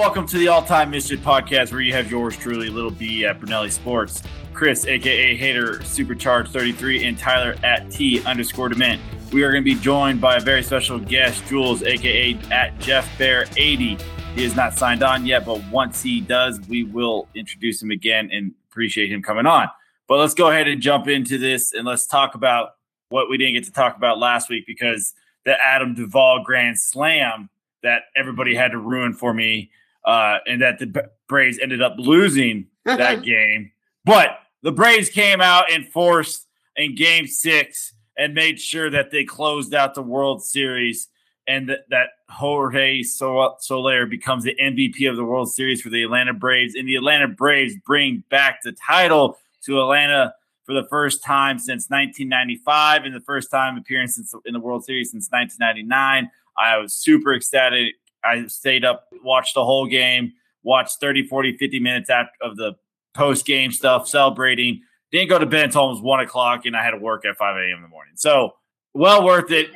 Welcome to the All Time Misfit Podcast, where you have yours truly, Little B at Brunelli Sports, Chris, aka Hater Supercharged 33, and Tyler at T underscore Dement. We are going to be joined by a very special guest, Jules, aka at Jeff Bear 80. He is not signed on yet, but once he does, we will introduce him again and appreciate him coming on. But let's go ahead and jump into this and let's talk about what we didn't get to talk about last week because the Adam Duvall Grand Slam that everybody had to ruin for me, uh, and that the Braves ended up losing that game. But the Braves came out and forced in Game Six and made sure that they closed out the World Series, and that, that Jorge Sol- Soler becomes the MVP of the World Series for the Atlanta Braves, and the Atlanta Braves bring back the title to Atlanta for the first time since 1995 and the first time appearance in the World Series since 1999. I was super ecstatic. I stayed up, watched the whole game, watched 30, 40, 50 minutes after of the post game stuff, celebrating. Didn't go to bed until almost one o'clock, and I had to work at 5 a.m. in the morning. So, well worth it.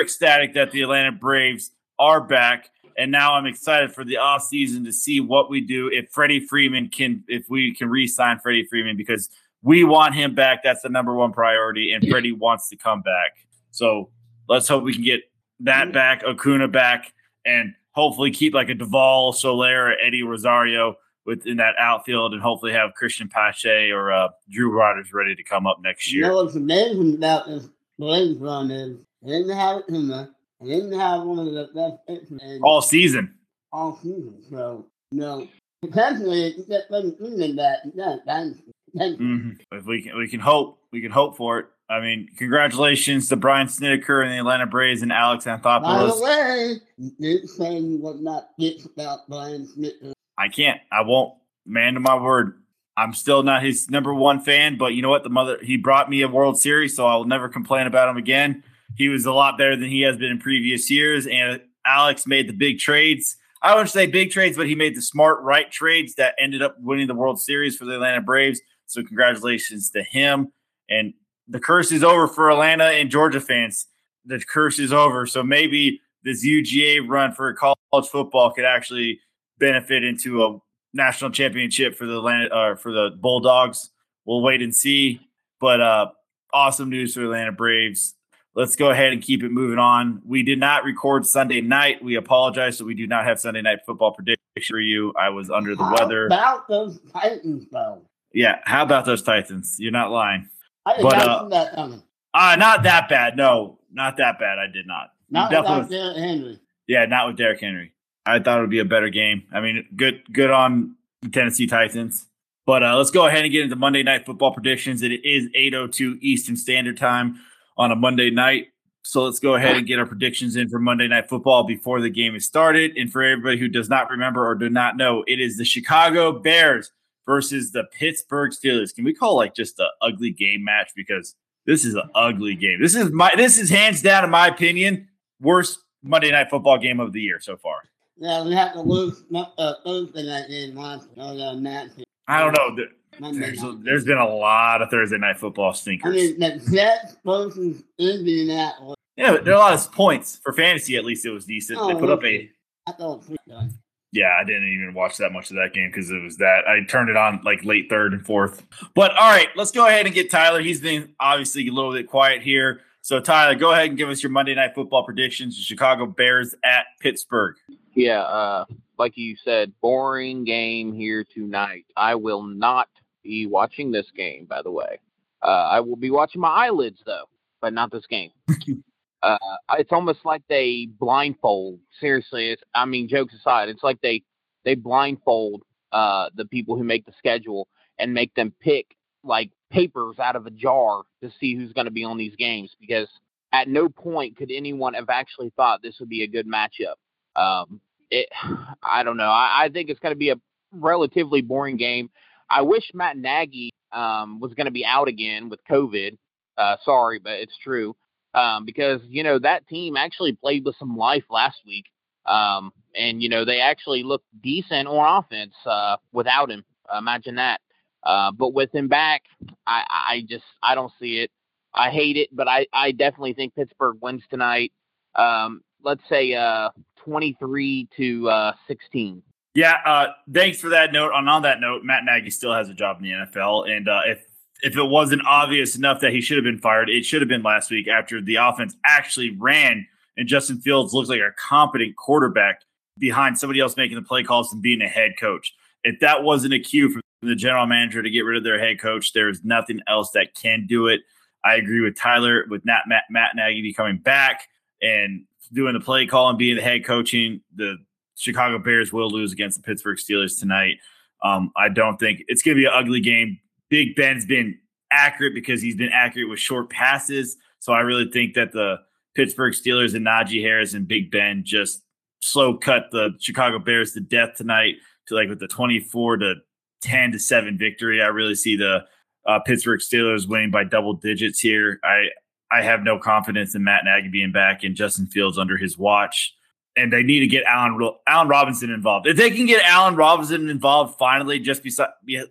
Ecstatic that the Atlanta Braves are back. And now I'm excited for the off season to see what we do if Freddie Freeman can, if we can re sign Freddie Freeman because we want him back. That's the number one priority. And Freddie wants to come back. So let's hope we can get that back, Acuna back, and hopefully keep like a Duvall, Soler, Eddie Rosario within that outfield, and hopefully have Christian Pache or uh, Drew Rodgers ready to come up next You year. know what's amazing about this Blaze run is they didn't have Huma. They didn't have one of the best pitchers All season. all season. So, you know, potentially, if you get Freddie Freeman back, yeah, that's potential. Mhm. If we can, we can hope. We can hope for it. I mean, congratulations to Brian Snitker and the Atlanta Braves and Alex Anthopoulos. By the way, say you would not get about Brian Smith. I can't. I won't. Man to my word. I'm still not his number one fan, but you know what? The mother he brought me a World Series, so I'll never complain about him again. He was a lot better than he has been in previous years, and Alex made the big trades. I wouldn't say big trades, but he made the smart, right trades that ended up winning the World Series for the Atlanta Braves. So congratulations to him. And the curse is over for Atlanta and Georgia fans. The curse is over. So maybe this UGA run for college football could actually benefit into a national championship for the Atlanta uh, for the Bulldogs. We'll wait and see. But uh, awesome news for Atlanta Braves. Let's go ahead and keep it moving on. We did not record Sunday night. We apologize that we do not have Sunday night football prediction for you. I was under the How weather. about those Titans, though? Yeah, how about those Titans? You're not lying. I But, not uh, that coming. Uh not that bad. No, not that bad. I did not. Not Definitely- without Derrick Henry. Yeah, not with Derrick Henry. I thought it would be a better game. I mean, good good on the Tennessee Titans. But uh, let's go ahead and get into Monday night football predictions. It is 8:02 Eastern Standard Time on a Monday night. So let's go ahead and get our predictions in for Monday night football before the game is started. And for everybody who does not remember or do not know, it is the Chicago Bears versus the Pittsburgh Steelers. Can we call like just an ugly game match because this is an ugly game. This is my this is hands down in my opinion worst Monday night football game of the year so far. Yeah, we have to lose uh, Thursday night game last yeah, match. I don't know. There's, there's been a lot of Thursday night football stinkers. I mean, the Jets versus Indianapolis. yeah, but there are a lot of points for fantasy. At least it was decent. they Oh, put up a I thought it was pretty good. Yeah. I didn't even watch that much of that game because it was that I turned it on like late third and fourth. But all right, let's go ahead and get Tyler. He's been obviously a little bit quiet here. So Tyler, go ahead and give us your Monday night football predictions. The Chicago Bears at Pittsburgh. Yeah, uh, like you said, boring game here tonight. I will not be watching this game, by the way. Uh, I will be watching my eyelids, though, but not this game. uh, it's almost like they blindfold. Seriously, it's, I mean, jokes aside, it's like they they blindfold uh, the people who make the schedule and make them pick like papers out of a jar to see who's going to be on these games because at no point could anyone have actually thought this would be a good matchup. Um, it, I don't know. I, I think it's going to be a relatively boring game. I wish Matt Nagy um, was going to be out again with COVID. Uh, sorry, but it's true um, because you know that team actually played with some life last week, um, and you know they actually looked decent on offense uh, without him. imagine that. Uh, but with him back, I, I just I don't see it. I hate it, but I, I definitely think Pittsburgh wins tonight. Um, let's say uh, 23 to uh, 16. Yeah, uh, thanks for that note. On on that note, Matt Nagy still has a job in the NFL, and uh, if if it wasn't obvious enough that he should have been fired, it should have been last week after the offense actually ran and Justin Fields looks like a competent quarterback behind somebody else making the play calls and being a head coach. If that wasn't a cue for the general manager to get rid of their head coach, there's nothing else that can do it. I agree with Tyler with Matt, Matt, Matt Nagy coming back and doing the play call and being the head coaching. The Chicago Bears will lose against the Pittsburgh Steelers tonight. Um, I don't think it's going to be an ugly game. Big Ben's been accurate because he's been accurate with short passes. So I really think that the Pittsburgh Steelers and Najee Harris and Big Ben just slow cut the Chicago Bears to death tonight to like with the 24 to 10 to 7 victory. I really see the uh, Pittsburgh Steelers winning by double digits here. I I have no confidence in Matt Nagy being back and Justin Fields under his watch. And they need to get Allen Allen Robinson involved. If they can get Allen Robinson involved finally, just beside,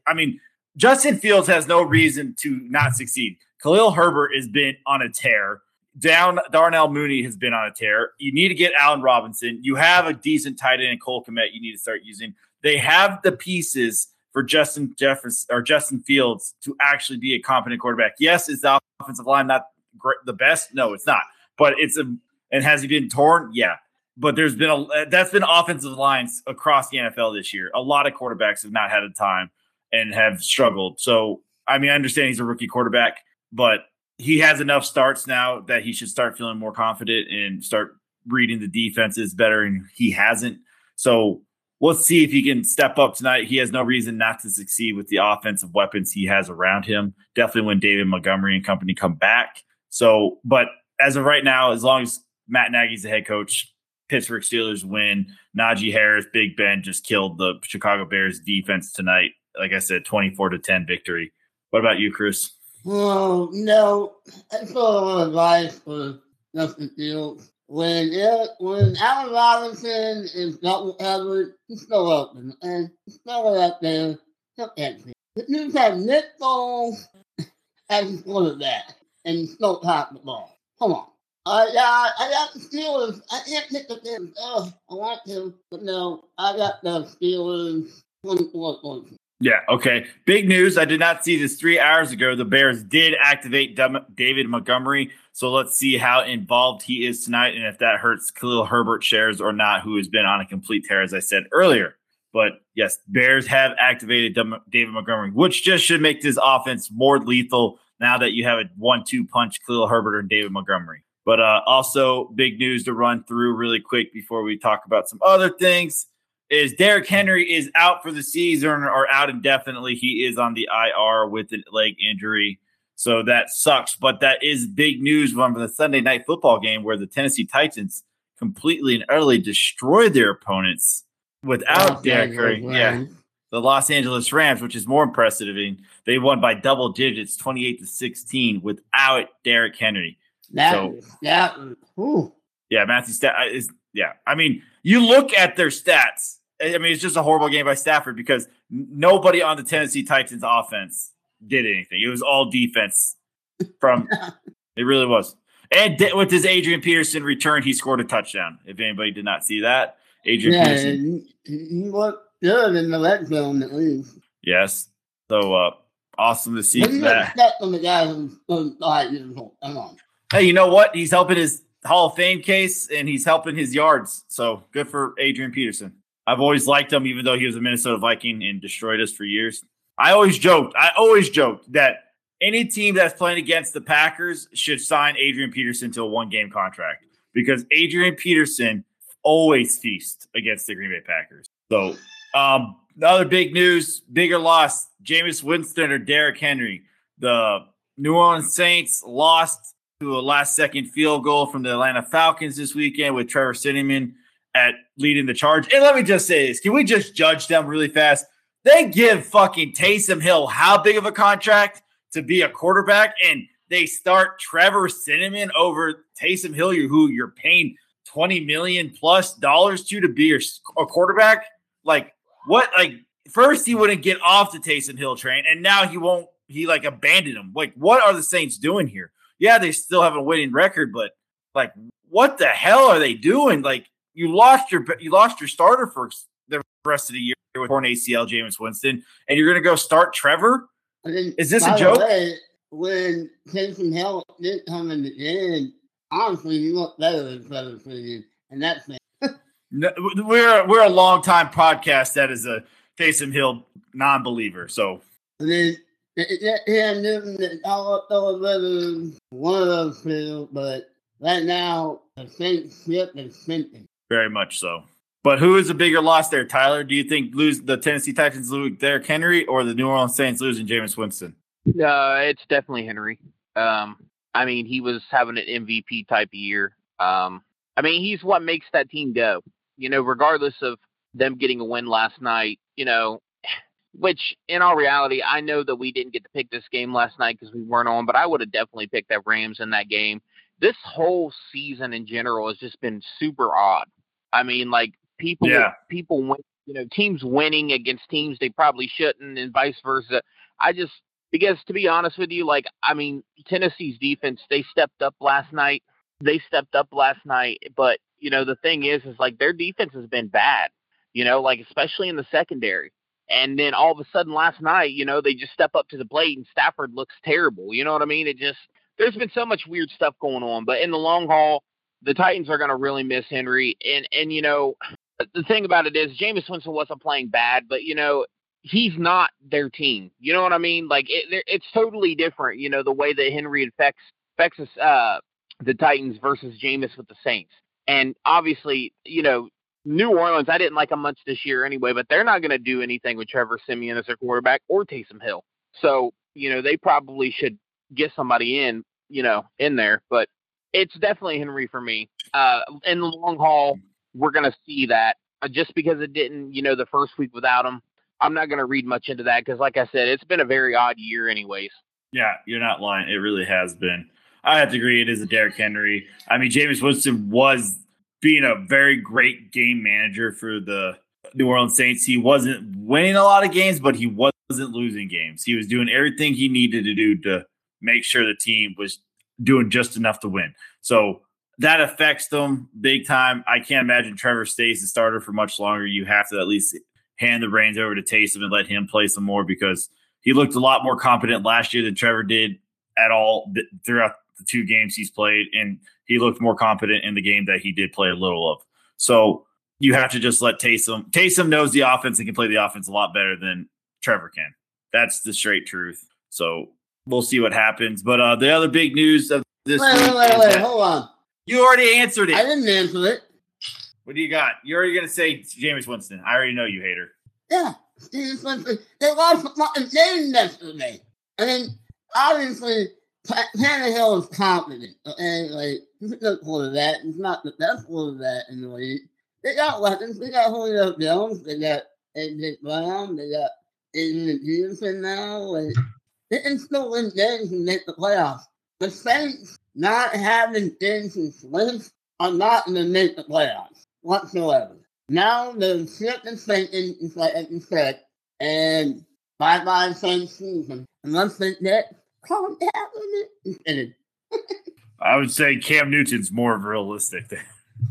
I mean, Justin Fields has no reason to not succeed. Khalil Herbert has been on a tear. Down Darnell Mooney has been on a tear. You need to get Allen Robinson. You have a decent tight end in Cole Kmet you need to start using. They have the pieces for Justin Jefferson or Justin Fields to actually be a competent quarterback. Yes, is the offensive line not the best? No, it's not. But it's a and has he been torn? Yeah. But there's been a that's been offensive lines across the NFL this year. A lot of quarterbacks have not had a time and have struggled. So I mean, I understand he's a rookie quarterback, but he has enough starts now that he should start feeling more confident and start reading the defenses better, and he hasn't. So let's see if he can step up tonight. He has no reason not to succeed with the offensive weapons he has around him. Definitely when David Montgomery and company come back. So, but as of right now, as long as Matt Nagy's the head coach, Pittsburgh Steelers win. Najee Harris, Big Ben just killed the Chicago Bears defense tonight. Like I said, 24 to 10 victory. What about you, Chris? Well, no, that's all advice for Justin Fields. When it, when Allen Robinson is not with he's still open, and he's still out there. He'll answer. You have Nick Foles as quarterback, and still top the ball. Come on. I got, I got the Steelers. I can't pick the. Oh, I want to, but no, I got the Steelers 24 points. Yeah. Okay. Big news. I did not see this three hours ago. The Bears did activate David Montgomery. So let's see how involved he is tonight and if that hurts Khalil Herbert shares or not, who has been on a complete tear, as I said earlier. But yes, Bears have activated David Montgomery, which just should make this offense more lethal now that you have a one two punch Khalil Herbert and David Montgomery. But uh, also, big news to run through really quick before we talk about some other things is Derrick Henry is out for the season or out indefinitely. He is on the IR with a leg injury. So that sucks. But that is big news from the Sunday night football game where the Tennessee Titans completely and utterly destroyed their opponents without oh, Derrick Henry. Yeah. The Los Angeles Rams, which is more impressive. They won by double digits, 28 to 16, without Derrick Henry. That, so, yeah. Ooh. Yeah, Matthew Stat uh, is yeah. I mean, you look at their stats. I mean, it's just a horrible game by Stafford because nobody on the Tennessee Titans offense did anything. It was all defense from it really was. And with his Adrian Peterson return, he scored a touchdown. If anybody did not see that, Adrian yeah, Peterson. He looked good in the red zone at least. Yes. So uh awesome to see that. From the guy who's five years old. Come on. Hey, you know what? He's helping his Hall of Fame case and he's helping his yards. So good for Adrian Peterson. I've always liked him, even though he was a Minnesota Viking and destroyed us for years. I always joked, I always joked that any team that's playing against the Packers should sign Adrian Peterson to a one game contract because Adrian Peterson always feasts against the Green Bay Packers. So Um, the other big news, bigger loss: Jameis Winston or Derrick Henry. The New Orleans Saints lost to a last-second field goal from the Atlanta Falcons this weekend with Trevor Siemian at leading the charge. And let me just say this: Can we just judge them really fast? They give fucking Taysom Hill how big of a contract to be a quarterback, and they start Trevor Cinnamon over Taysom Hill, who you're paying twenty million plus dollars to to be your a quarterback. Like what? Like first he wouldn't get off the Taysom Hill train, and now he won't. He like abandoned him. Like what are the Saints doing here? Yeah, they still have a winning record, but like what the hell are they doing? Like you lost your you lost your starter for the rest of the year with torn ACL, Jameis Winston, and you're going to go start Trevor. Then, Is this a joke? Way, when Taysom Hill didn't come in the game, honestly, you looked better than Trevor Siemian, and that's me. No, we're we're a long time podcast that is a Taysom Hill non-believer. So And then yeah, Newton, throw a little one of those two, but right now the Saints ship is sinking. Very much so. But who is a bigger loss there, Tyler? Do you think lose the Tennessee Titans lose Derrick Henry or the New Orleans Saints losing Jameis Winston? Uh, it's definitely Henry. Um, I mean, he was having an MVP type of year. Um, I mean, he's what makes that team go. You know, regardless of them getting a win last night. You know, which in all reality, I know that we didn't get to pick this game last night because we weren't on, but I would have definitely picked that Rams in that game. This whole season in general has just been super odd. I mean, like people, Yeah. people win, you know, teams winning against teams they probably shouldn't, and vice versa. I just because to be honest with you, like I mean, Tennessee's defense they stepped up last night. They stepped up last night, but you know the thing is, is like their defense has been bad. You know, like especially in the secondary. And then all of a sudden last night, you know, they just step up to the plate and Stafford looks terrible. You know what I mean? It just there's been so much weird stuff going on. But in the long haul, the Titans are going to really miss Henry. And and you know, the thing about it is Jameis Winston wasn't playing bad, but you know, he's not their team. You know what I mean? Like it, it's totally different. You know, the way that Henry affects affects us, uh, the Titans versus Jameis with the Saints. And obviously, you know, New Orleans, I didn't like them much this year anyway, but they're not going to do anything with Trevor Siemian as their quarterback or Taysom Hill. So, you know, they probably should get somebody in, you know, in there. But it's definitely Henry for me. Uh, in the long haul, we're going to see that uh, just because it didn't, you know, the first week without him. I'm not going to read much into that because, like I said, it's been a very odd year, anyways. Yeah, you're not lying. It really has been. I have to agree. It is a Derrick Henry. I mean, Jameis Winston was being a very great game manager for the New Orleans Saints. He wasn't winning a lot of games, but he wasn't losing games. He was doing everything he needed to do to make sure the team was doing just enough to win. So that affects them big time. I can't imagine Trevor stays the starter for much longer. You have to at least hand the reins over to Taysom and let him play some more because he looked a lot more competent last year than Trevor did at all throughout the two games he's played, and he looked more competent in the game that he did play a little of. So you have to just let Taysom. Taysom knows the offense and can play the offense a lot better than Trevor can. That's the straight truth. So we'll see what happens. But uh, the other big news of this Wait, week wait, wait, wait, hold on. you already answered it. I didn't answer it. What do you got? You're already gonna say Jameis Winston. I already know you hater. Yeah, Steve Winston. They lost the fucking game yesterday. I mean, obviously, Ta- Tannehill is confident. Okay, like he's a good quarterback. He's not the best quarterback in the league. They got weapons. They got Julio Jones. They got AJ Brown. They got Adrian Peterson now. Like they can still win games and make the playoffs. The Saints not having Jason Swift are not going to make the playoffs whatsoever. Now the ship is sinking, it's like you said, and bye bye Saints season. Unless they get calm down with it. And I would say Cam Newton's more realistic.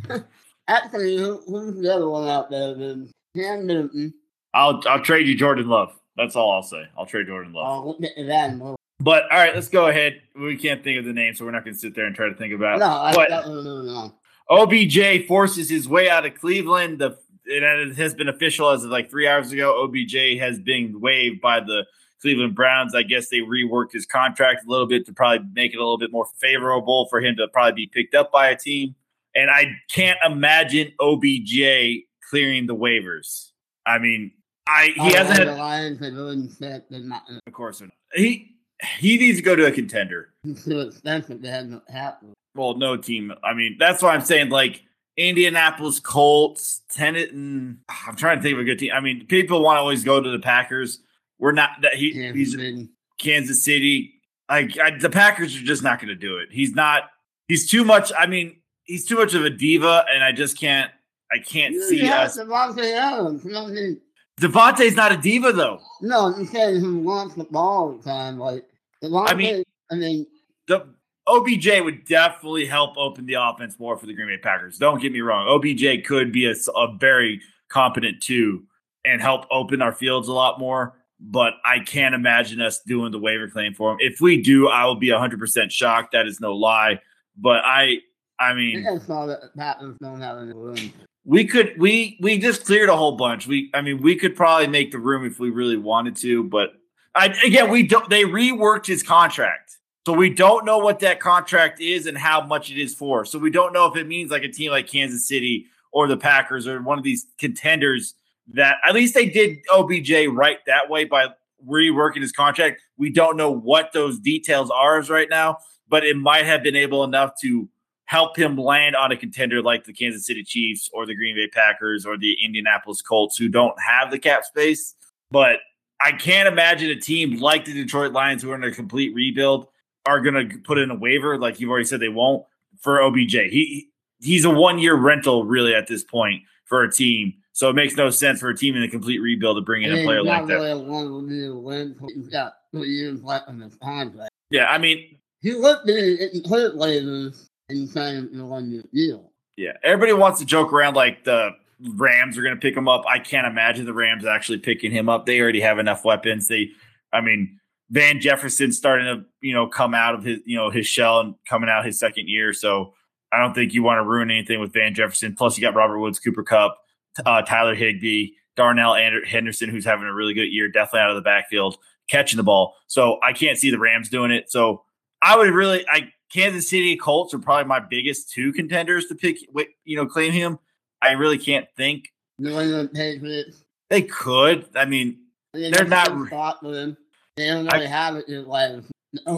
actually, who, who's the other one out there? Then Cam Newton. I'll I'll trade you Jordan Love. That's all I'll say. I'll trade Jordan Love. Oh, we'll get to that in a little. But all right, let's go ahead. We can't think of the name, so we're not going to sit there and try to think about. No, but got no, no, no. OBJ forces his way out of Cleveland. The it has been official as of like three hours ago. OBJ has been waived by the Cleveland Browns. I guess they reworked his contract a little bit to probably make it a little bit more favorable for him to probably be picked up by a team. And I can't imagine OBJ clearing the waivers. I mean, I he Oh, hasn't the had. Lions are doing shit. They're not Of course, not. he he needs to go to a contender. it's too expensive to have happen. Well, no team. I mean, that's why I'm saying like Indianapolis Colts, Tenet, I'm trying to think of a good team. I mean, people want to always go to the Packers. We're not that he, he's Kansas City. Like I, the Packers are just not going to do it. He's not. He's too much. I mean, he's too much of a diva, and I just can't. I can't You see us. Davante Adams. Davante's not a diva though. No, I'm saying who wants the ball all the time. Like, Davante, I mean- I mean, The OBJ would definitely help open the offense more for the Green Bay Packers. Don't get me wrong. OBJ could be a very competent two and help open our fields a lot more. But I can't imagine us doing the waiver claim for him. If we do, I will be 100% shocked. That is no lie. But I, I mean, I saw that Packers don't have any room. We could we we just cleared a whole bunch. We I mean we could probably make the room if we really wanted to, but I again we don't they reworked his contract. So we don't know what that contract is and how much it is for. So we don't know if it means like a team like Kansas City or the Packers or one of these contenders that at least they did OBJ right that way by reworking his contract. We don't know what those details are right now, but it might have been able enough to help him land on a contender like the Kansas City Chiefs or the Green Bay Packers or the Indianapolis Colts who don't have the cap space. But I can't imagine a team like the Detroit Lions who are in a complete rebuild are going to put in a waiver like you've already said they won't for OBJ. He he's a one year rental really at this point for a team. So it makes no sense for a team in a complete rebuild to bring in a player like that. really the win. He's got two years left on his contract. Yeah, I mean, He looked at it and put and signed the one year deal. Yeah, everybody wants to joke around like the Rams are going to pick him up. I can't imagine the Rams actually picking him up. They already have enough weapons. They, I mean, Van Jefferson starting to you know come out of his you know his shell and coming out his second year. So I don't think you want to ruin anything with Van Jefferson. Plus, you got Robert Woods, Cooper Kupp, uh, Tyler Higbee, Darnell Ander- Henderson, who's having a really good year, definitely out of the backfield catching the ball. So I can't see the Rams doing it. So I would really, I Kansas City Colts are probably my biggest two contenders to pick. You know, claim him. I really can't think New England Patriots. they could. I mean, I mean, They're not- spot for them. They don't I- really have it. Just like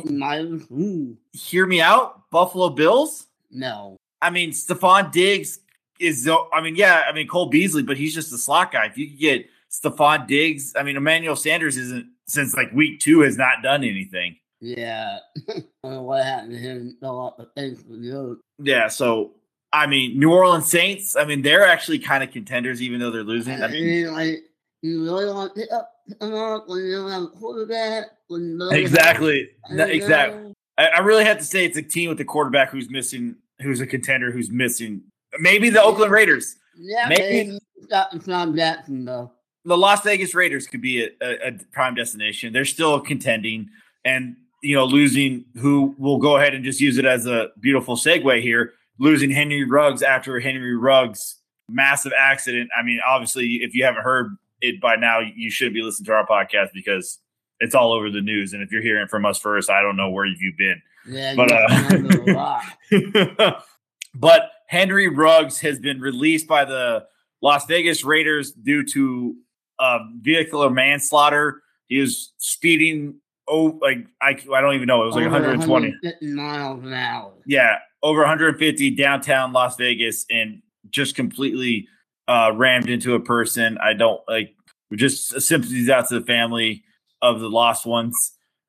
Myers. Ooh, hear me out. Buffalo Bills. no. I mean, Stefon Diggs is. I mean, yeah. I mean, Cole Beasley, but he's just a slot guy. If you could get Stefon Diggs, I mean, Emmanuel Sanders isn't since like week two has not done anything. Yeah. I don't know what happened to him. The face of the. Yeah. So I mean, New Orleans Saints. I mean, they're actually kind of contenders, even though they're losing. I mean, like, you really want to pick up when you don't have a quarterback? When you don't exactly. Exactly. I, I really have to say it's a team with a quarterback who's missing, who's a contender who's missing. Maybe the Oakland Raiders. Yeah, Maybe- Sean Jackson, though. the Las Vegas Raiders could be a, a, a prime destination. They're still contending, and you know, losing who will go ahead and just use it as a beautiful segue here. Losing Henry Ruggs after Henry Ruggs' massive accident. I mean, obviously, if you haven't heard it by now, you shouldn't be listening to our podcast because it's all over the news. And if you're hearing from us first, I don't know where you've been. Yeah, But, uh, remember a lot. but Henry Ruggs has been released by the Las Vegas Raiders due to uh, vehicular manslaughter. He was speeding. Oh, like I, I don't even know. It was like Over 120. miles an hour. Yeah, over 150 downtown Las Vegas, and just completely uh, rammed into a person. I don't like. Just sympathies out to the family of the lost ones,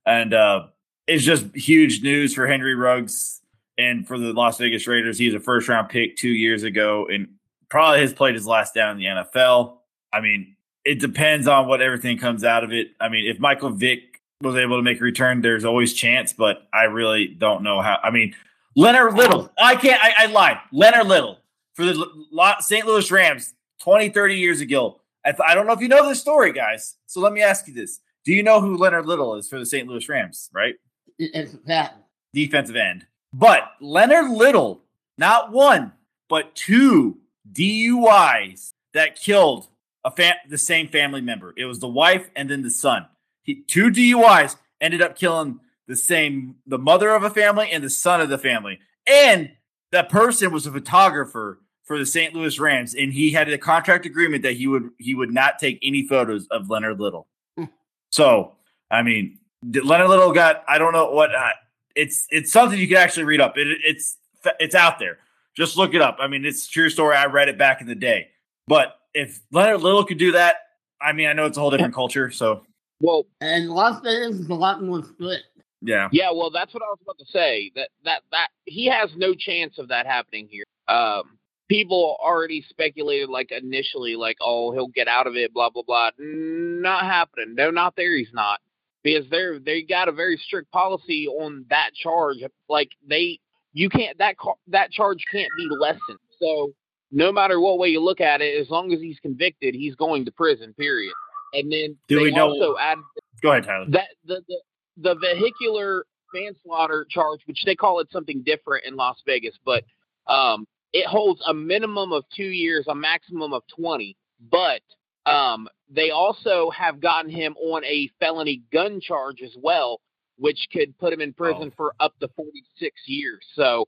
and uh, it's just huge news for Henry Ruggs and for the Las Vegas Raiders. He's a first round pick two years ago, and probably has played his last down in the NFL. I mean, it depends on what everything comes out of it. I mean, if Michael Vick was able to make a return, there's always chance, but I really don't know how. I mean, Leonard Little, I can't, I, I lied. Leonard Little for the St. Louis Rams 20, 30 years ago. I, th- I don't know if you know this story, guys. So let me ask you this. Do you know who Leonard Little is for the St. Louis Rams, right? It- It's fact. defensive end. But Leonard Little, not one, but two DUIs that killed a fam- the same family member. It was the wife and then the son. He, two DUIs ended up killing the same the mother of a family and the son of the family. And that person was a photographer for the St. Louis Rams, and he had a contract agreement that he would he would not take any photos of Leonard Little. Hmm. so, I mean, Leonard Little got I don't know what uh, it's it's something you can actually read up. It, it's it's out there. Just look it up. I mean, it's a true story. I read it back in the day. But if Leonard Little could do that, I mean, I know it's a whole different culture. So Well, And Las Vegas is a lot more split. yeah, yeah, well, that's what I was about to say. That that that he has no chance of that happening here. Um, people already speculated, like initially, like, oh, he'll get out of it, blah blah blah. Not happening. No, not there. He's not because they're they got a very strict policy on that charge. Like they, you can't that car, that charge can't be lessened. So no matter what way you look at it, as long as he's convicted, he's going to prison. Period. And then Do they we know- also add go ahead, Tyler. that the, the the vehicular manslaughter charge, which they call it something different in Las Vegas, but um, it holds a minimum of two years, a maximum of twenty. But um, they also have gotten him on a felony gun charge as well, which could put him in prison Oh. for up to forty six years. So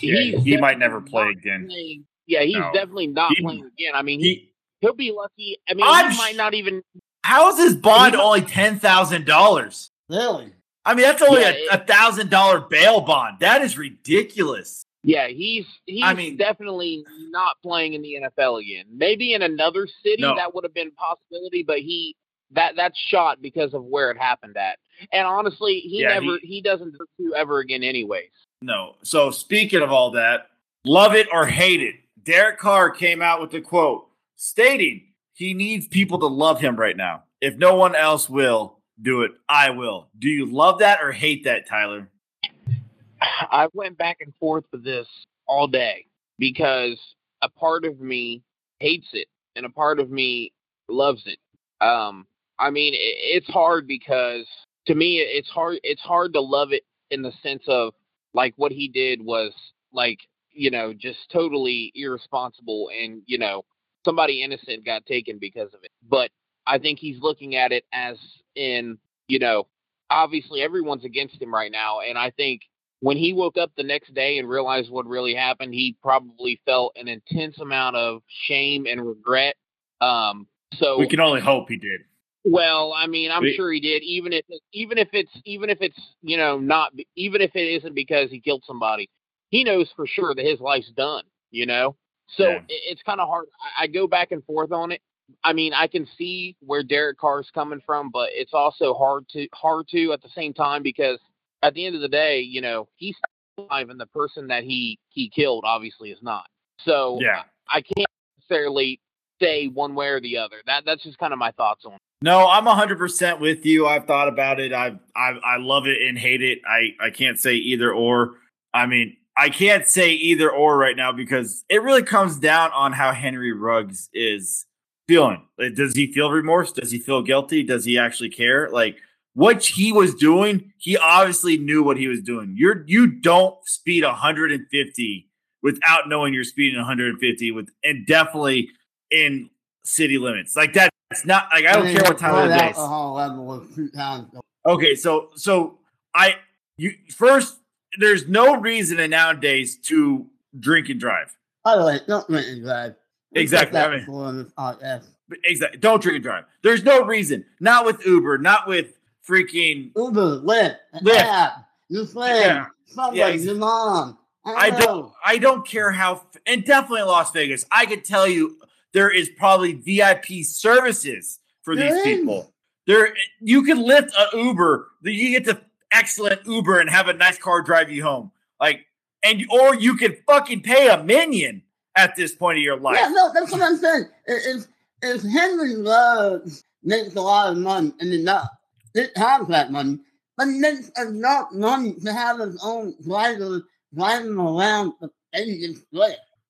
Yeah, he might never play again. playing- yeah, he's No. definitely not He- playing again. I mean, He, he'll be lucky. I mean, I'm he might not even how is his bond only ten thousand dollars? Really? I mean, that's only Yeah, a a thousand dollar bail bond. That is ridiculous. Yeah, he's he's I mean- definitely not playing in the NFL again. Maybe in another city No. that would have been a possibility, but he that that's shot because of where it happened at. And honestly, he Yeah, never he- he, doesn't do ever again anyways. No. So speaking of all that, love it or hate it, Derek Carr came out with a quote stating he needs people to love him right now. If no one else will do it, I will. Do you love that or hate that, Tyler? I went back and forth with this all day because a part of me hates it and a part of me loves it. Um, I mean, it's hard because to me, it's hard. It's hard to love it in the sense of like what he did was like you know just totally irresponsible and you know somebody innocent got taken because of it. But I think he's looking at it as in you know obviously everyone's against him right now, and I think when he woke up the next day and realized what really happened, he probably felt an intense amount of shame and regret. Um, so We can only hope he did. well, I mean, I'm We- sure he did. Even if even if it's even if it's you know not even if it isn't because he killed somebody, he knows for sure that his life's done. You know, so Yeah. it's kind of hard. I, go back and forth on it. I mean, I can see where Derek Carr Carr's coming from, but it's also hard to hard to at the same time because at the end of the day, you know, he's alive and the person that he he killed obviously is not. So Yeah. I can't necessarily say one way or the other. That that's just kind of my thoughts on. it. No, I'm 100% with you. I've thought about it. I I I love it and hate it. I I can't say either or. I mean, I can't say either or right now because it really comes down on how Henry Ruggs is feeling. Like, does he feel remorse? Does he feel guilty? Does he actually care? Like what he was doing, he obviously knew what he was doing. You're you don't speed 150 without knowing you're speeding 150 with and definitely in city limits. Like that's not like I don't care what time of the day. alcohol level was two times. Okay, so so I you first there's no reason in nowadays to drink and drive. By the way, don't drink and drive. We've Exactly, I mean-. Exactly. Don't drink and drive. There's no reason. Not with Uber, not with freaking Uber, Lyft, Lyft. app, your friend, Yeah. somebody, Yeah, ex- your mom. I know. don't oh. I don't care how and definitely Las Vegas, I could tell you there is probably VIP services for There these is. people. There you can lift a Uber, that you get the excellent Uber and have a nice car drive you home. Like and or you could fucking pay a minion at this point of your life. Yeah, no, that's what I'm saying. If, if Henry Ruggs makes a lot of money and enough, it has that money, but he makes enough money to have his own driver driving around the.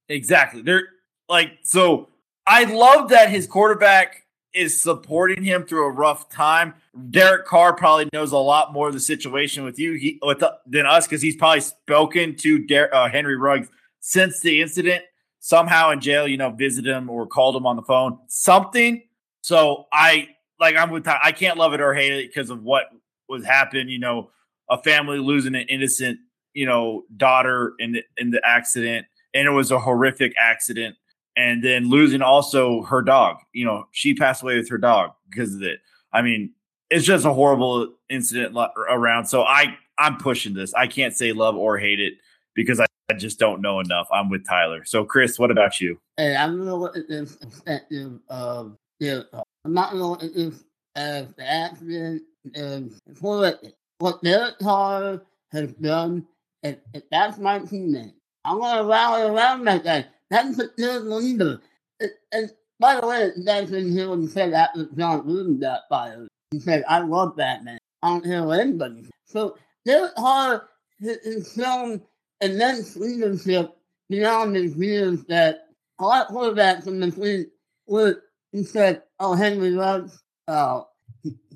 Exactly. They're like so. I love that his quarterback is supporting him through a rough time. Derek Carr probably knows a lot more of the situation with you he, with the, than us because he's probably spoken to Der, uh, Henry Ruggs since the incident. Somehow in jail, you know, visited him or called him on the phone, something. So I like I'm with. I can't love it or hate it because of what was happening. You know, a family losing an innocent, you know, daughter in the in the accident and it was a horrific accident. And then losing also her dog. You know, she passed away with her dog because of it. I mean, it's just a horrible incident around. So I I'm pushing this. I can't say love or hate it because I, I just don't know enough. I'm with Tyler. So Chris, what about you? Hey, I'm gonna look at this perspective of yeah, I'm not at this as the accident and what what Derek Carr has done. If, if that's my teammate, I'm gonna rally around that guy. That's a good leader. And, and by the way, that's when he said that was Jon Gruden got fired. He said, I love Batman. I don't hear anybody. So Derek Carr has shown immense leadership beyond his years that a lot of quarterbacks in this league would he said, Oh, Henry Ruggs, oh,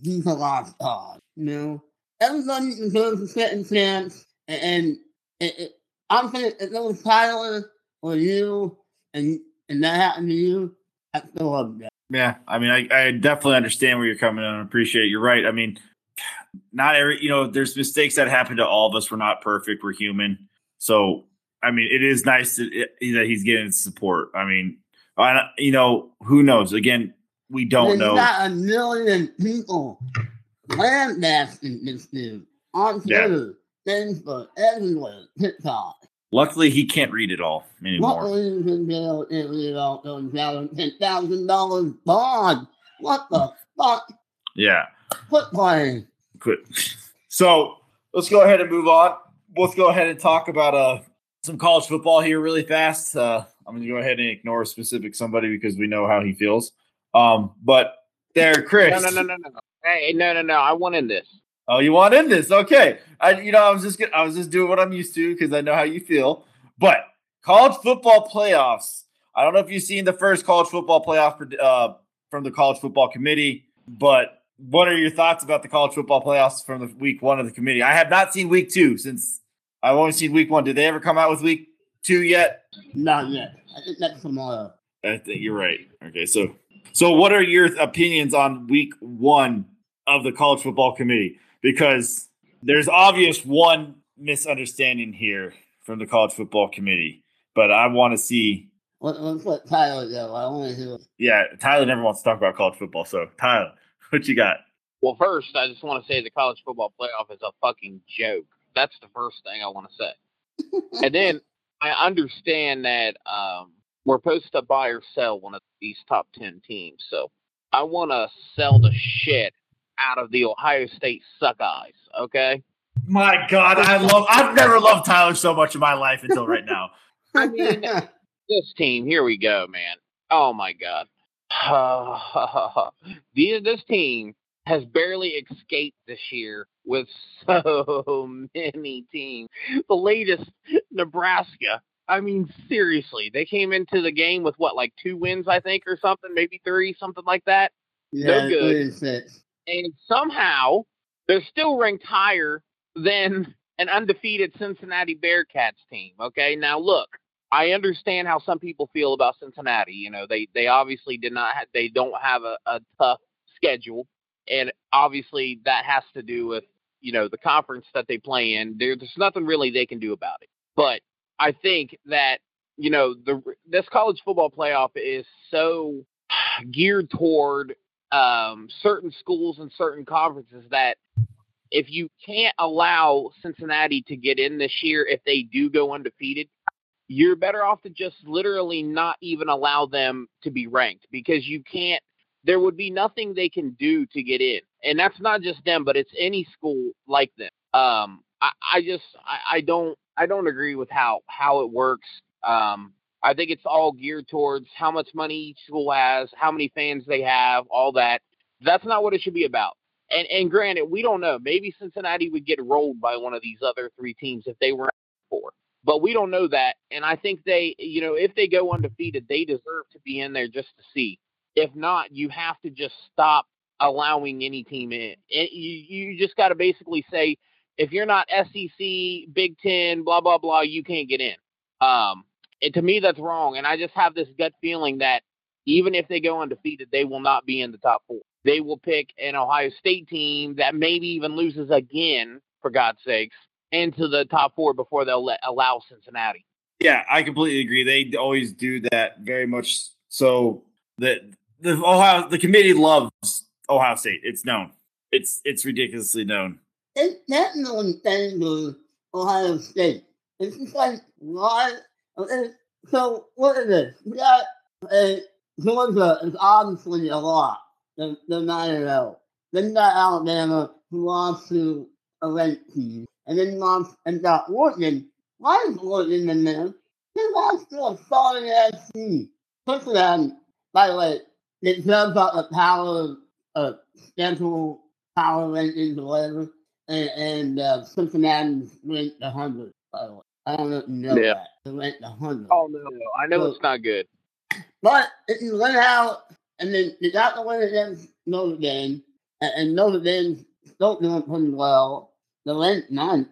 he's a lost cause. You know, everybody deserves a second chance, and, and it, it, I'm saying if it was Tyler or you, and and that happened to you, I still love that. Yeah, I mean, I, I definitely understand where you're coming in and appreciate it. You're right. I mean, not every, you know, there's mistakes that happen to all of us. We're not perfect. We're human. So, I mean, it is nice that, it, that he's getting support. I mean, I, you know, who knows? Again, we don't There's know. Not a million people lambasting this dude on Twitter, yeah. Facebook, everywhere, TikTok. Luckily, he can't read it all anymore. Luckily, he can can't read it all. Ten thousand dollars bond. What the fuck? Yeah. Quit playing. Quit. So let's go ahead and move on. Let's go ahead and talk about uh some college football here really fast. Uh, I'm going to go ahead and ignore a specific somebody because we know how he feels. Um, but there, Chris. No, no, no, no, no. Hey, no, no, no. I want in this. Oh, you want in this? Okay. I, you know, I was just, I was just doing what I'm used to because I know how you feel. But college football playoffs. I don't know if you've seen the first college football playoff uh, from the college football committee, but what are your thoughts about the college football playoffs from the week one of the committee? I have not seen week two since I've only seen week one. Did they ever come out with week two yet? Not yet. I think that's tomorrow. I think you're right. Okay, so so what are your opinions on week one of the college football committee? Because there's obvious one misunderstanding here from the college football committee, but I want to see. What, let's let Tyler go. I want to hear. Yeah, Tyler never wants to talk about college football. So Tyler, what you got? Well, first, I just want to say the college football playoff is a fucking joke. That's the first thing I want to say. and then I understand that um, we're supposed to buy or sell one of these top 10 teams. So I want to sell the shit out of the Ohio State Suckeyes, okay? My God, I love, I've never loved Tyler so much in my life until right now. I mean, this team, here we go, man. Oh my God. this team has barely escaped this year with so many teams. The latest, Nebraska. I mean, seriously, they came into the game with what, like two wins, I think, or something, maybe three, something like that. Yeah, no good. And somehow they're still ranked higher than an undefeated Cincinnati Bearcats team. Okay, now look, I understand how some people feel about Cincinnati. You know, they they obviously did not they don't have a, a tough schedule and obviously that has to do with you know the conference that they play in. There, there's nothing really they can do about it. But I think that you know the this college football playoff is so geared toward um, certain schools and certain conferences that if you can't allow Cincinnati to get in this year, if they do go undefeated, you're better off to just literally not even allow them to be ranked because you can't there would be nothing they can do to get in. And that's not just them, but it's any school like them. Um, I, I just I, I don't I don't agree with how how it works. Um, I think it's all geared towards how much money each school has, how many fans they have, all that. That's not what it should be about. And and granted, we don't know. Maybe Cincinnati would get rolled by one of these other three teams if they were four. But we don't know that. And I think they, you know, if they go undefeated, they deserve to be in there just to see. If not, you have to just stop allowing any team in. It, you you just got to basically say if you're not SEC, Big Ten, blah blah blah, you can't get in. Um, and to me, that's wrong. And I just have this gut feeling that even if they go undefeated, they will not be in the top four. They will pick an Ohio State team that maybe even loses again, for God's sakes, into the top four before they'll let, allow Cincinnati. Yeah, I completely agree. They always do that very much so that the Ohio the committee loves Ohio State. It's known. It's it's ridiculously known. It's not known thing to Ohio State. It's just like why okay, so what is this? We got a Georgia is obviously a lot. They're, they're not at all. Then you got Alabama who lost to a ranked team. And then lost and got Oregon. Why is Oregon in there? They lost to a solid ass team. Cincinnati, by the way, it tells about the power of schedule power rankings or whatever. And, and uh, Cincinnati's ranked 100, by the way. I don't know if you know Yeah. that. They're ranked 100. Oh no, I know So- it's not good. But if you went out and then you got the win against Notre Dame, and, and Notre Dame still doing pretty well, the ranked ninth.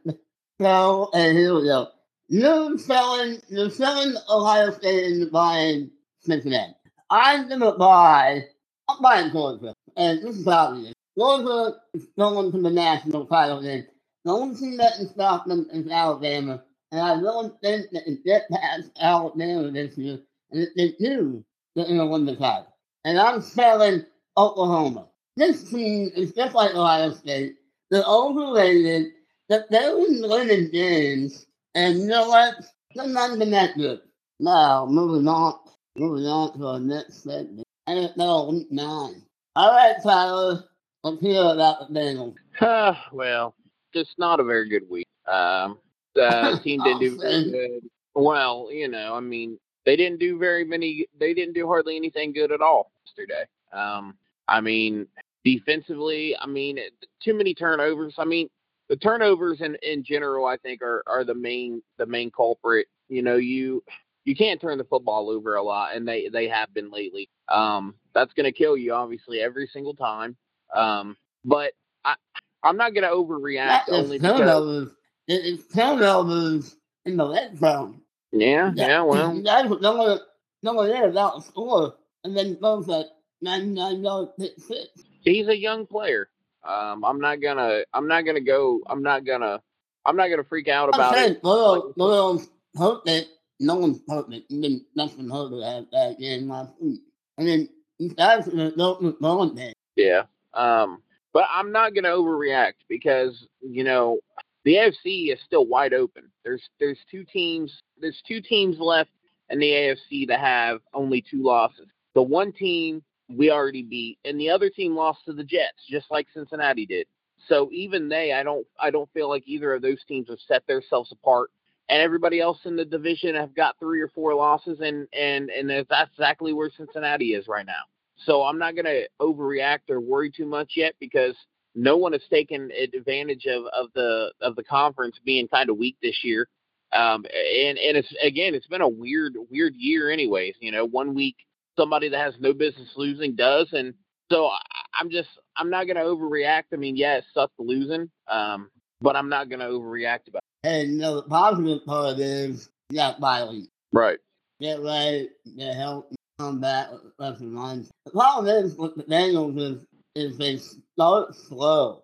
So, and here we go. You're selling, you're selling Ohio State and buying Cincinnati. I'm to buy, I'm buying Georgia. And this is obvious. Georgia is going to the national title game. The only team that can stop them is Alabama. And I don't think that can get past Alabama this year. And if they do, they're going win the title. And I'm selling Oklahoma. This team is just like Ohio State. They're overrated. That they're winning games. And you know what? They're not even that good. Now, moving on. Moving on to our next segment. NFL Week 9. All right, Tyler. Let's hear about the Bengals. Uh, well, just not a very good week. Um, the team didn't do very good. Well, you know, I mean, they didn't do very many. They didn't do hardly anything good at all yesterday. Um, I mean, defensively, I mean, too many turnovers. I mean, the turnovers in in general, I think, are are the main the main culprit. You know, you you can't turn the football over a lot, and they they have been lately. Um, that's going to kill you, obviously, every single time. Um, but I I'm not going to overreact That only because. It- It's turnovers in the red zone. yeah yeah well You guys were going, going there without a score, and then goes at 99 yard pick six. he's a young player. Um, I'm not gonna I'm not gonna go I'm not gonna I'm not gonna freak out I'm about saying, it. little, little perfect. No one's perfect. And then nothing hurt that, that game last week. And then you guys are don't going there. Yeah. Um, but I'm not gonna overreact because you know the AFC is still wide open. There's there's two teams there's two teams left in the AFC that have only two losses. The one team we already beat, and the other team lost to the Jets, just like Cincinnati did. So even they, I don't I don't feel like either of those teams have set themselves apart. And everybody else in the division have got three or four losses, and and and that's exactly where Cincinnati is right now. So I'm not going to overreact or worry too much yet because no one has taken advantage of, of the of the conference being kind of weak this year. Um, and and it's again, it's been a weird weird year, anyways. You know, one week somebody that has no business losing does, and so I, I'm just I'm not going to overreact. I mean, yeah, it sucks losing, um, but I'm not going to overreact about. It. And you know, the positive part is you got bye Right. Get right, get help, come back with left and lines. The problem is with the Bengals is, is they start slow.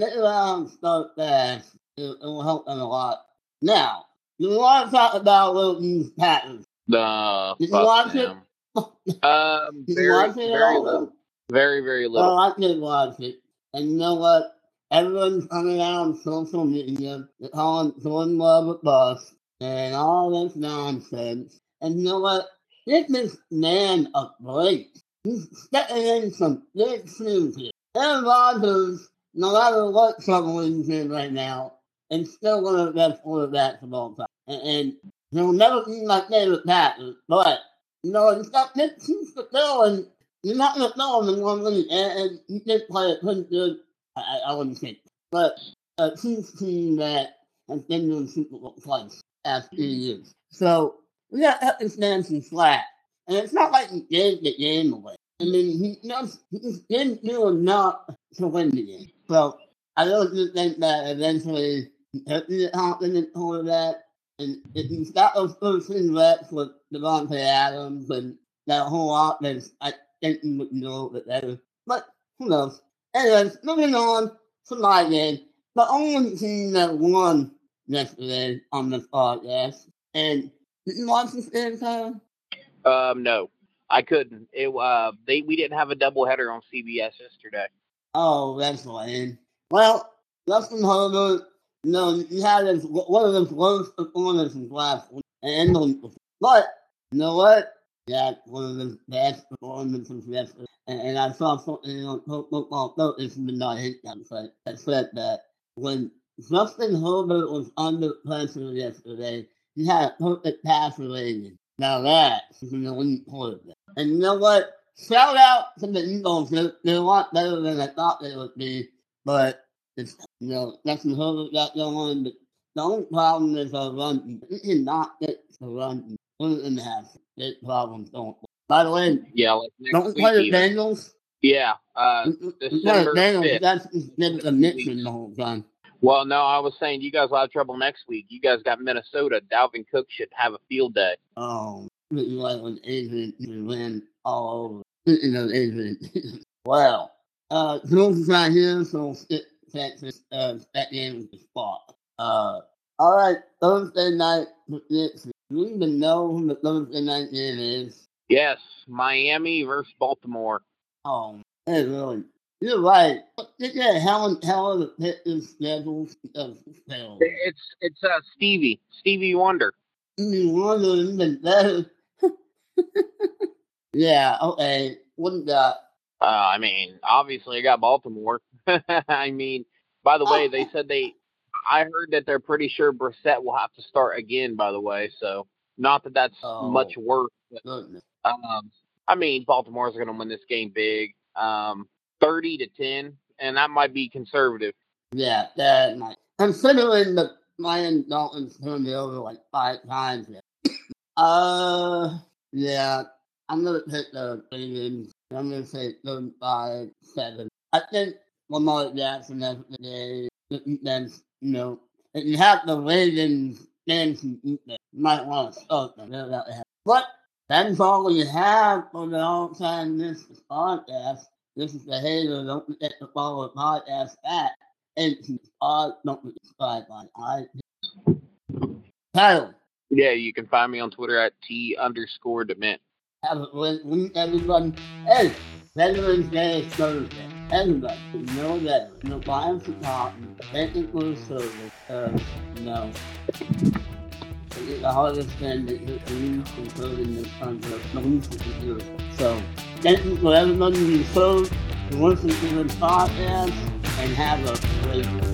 Allow them start fast, it, will help them a lot. Now, you want to talk about Wilton's Packers. The Did you watch it? Um, Did you very, watch it very little. Very, very little. Well, I did watch it. And you know what? Everyone's coming out on social media. They're calling Jordan Love a bust and all this nonsense. And you know what? Give this man a break. Stepping in some big shoes here. Aaron Rodgers, no matter what trouble he's in right now, is still one of the best quarterbacks of all time. And, and he'll never be my favorite passer, but you know, he's got this piece to go, and you're not going to throw him in one league. And, and he did play it pretty good. I, I wouldn't say, but uh, a Chiefs team that has been doing Super Bowl twice after years. So we got to cut this man some slack. And it's not like he gave the game away. I mean, he he didn't do enough to win the game. So I really do think that eventually be a confident quarterback. And if he's got those 13 reps with Davante Adams and that whole offense, I think he would do a little bit better. But who knows? Anyways, moving on to my game. The only team that won yesterday on this podcast. And Did you watch this game, Tyler? Um, no, I couldn't. It uh, they we didn't have a doubleheader on CBS yesterday. Oh, that's lame. Well, Justin Herbert, you know, he had one of his worst performances last week. And, but, you know what? Yeah, one of his best performances yesterday. And, and I saw something on football focus midnight hit that said, that said that when Justin Herbert was under pressure yesterday, he had a perfect passer rating. Now that's an elite quarterback. And you know what? Shout out to the Eagles. They're, they're a lot better than I thought they would be. But it's, you know, Justin Herbert got going. But the only problem is our run. We cannot get the run. We're going to have big problems, don't we? By the way, Yeah, like don't play the. Bengals. Yeah, uh, the December Bengals. 5th. That's been a mission the whole time. Well, no, I was saying you guys will have trouble next week. You guys got Minnesota. Dalvin Cook should have a field day. Oh, like when Adrian you win all over. You know, Adrian. well, uh, Jules is not here, so skip Texas. Uh, that game was the spot. Uh, all right, Thursday night prediction. Do you even know who the Thursday night game is? Yes, Miami versus Baltimore. Oh, hey, really? You're right. Yeah, at hell, hell of a is scheduled. Uh. It's it's uh Stevie Stevie Wonder. You wonder even better. yeah, okay. You got? Uh, I mean, obviously I got Baltimore. I mean, by the way, they said they. I heard that they're pretty sure Brissett will have to start again. By the way, so not that that's Oh. much worse. But, um, I mean, Baltimore's going to win this game big, um, thirty to ten, and that might be conservative. Yeah, that might. Considering the Miami Dolphins turned it over like five times. Yeah. uh, yeah, I'm gonna pick the Ravens. I'm gonna say 35 7. I think Lamar Jackson has the day. Then, you know, if you have the Ravens then you might want to start them. But that's all we have for the all time this podcast. This is the hater. Don't forget to follow the podcast at NTR. Don't forget to subscribe on iTunes. Tyler, Yeah, you can find me on Twitter at t underscore dement. have a great week, everyone. Hey, Veterans Day is Thursday. Everybody, you know that. Know, buy them some. Thank you for the service. Uh, know, it's the hardest thing that you can use in serving this country. Least you can do. So, thank you for everybody who served, who listen to this podcast, and have a great week.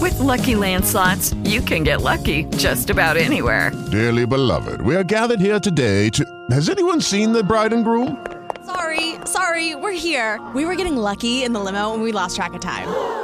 With Lucky Land slots, you can get lucky just about anywhere. Dearly beloved, we are gathered here today to. Has anyone seen the bride and groom? Sorry, sorry, we're here. We were getting lucky in the limo and we lost track of time.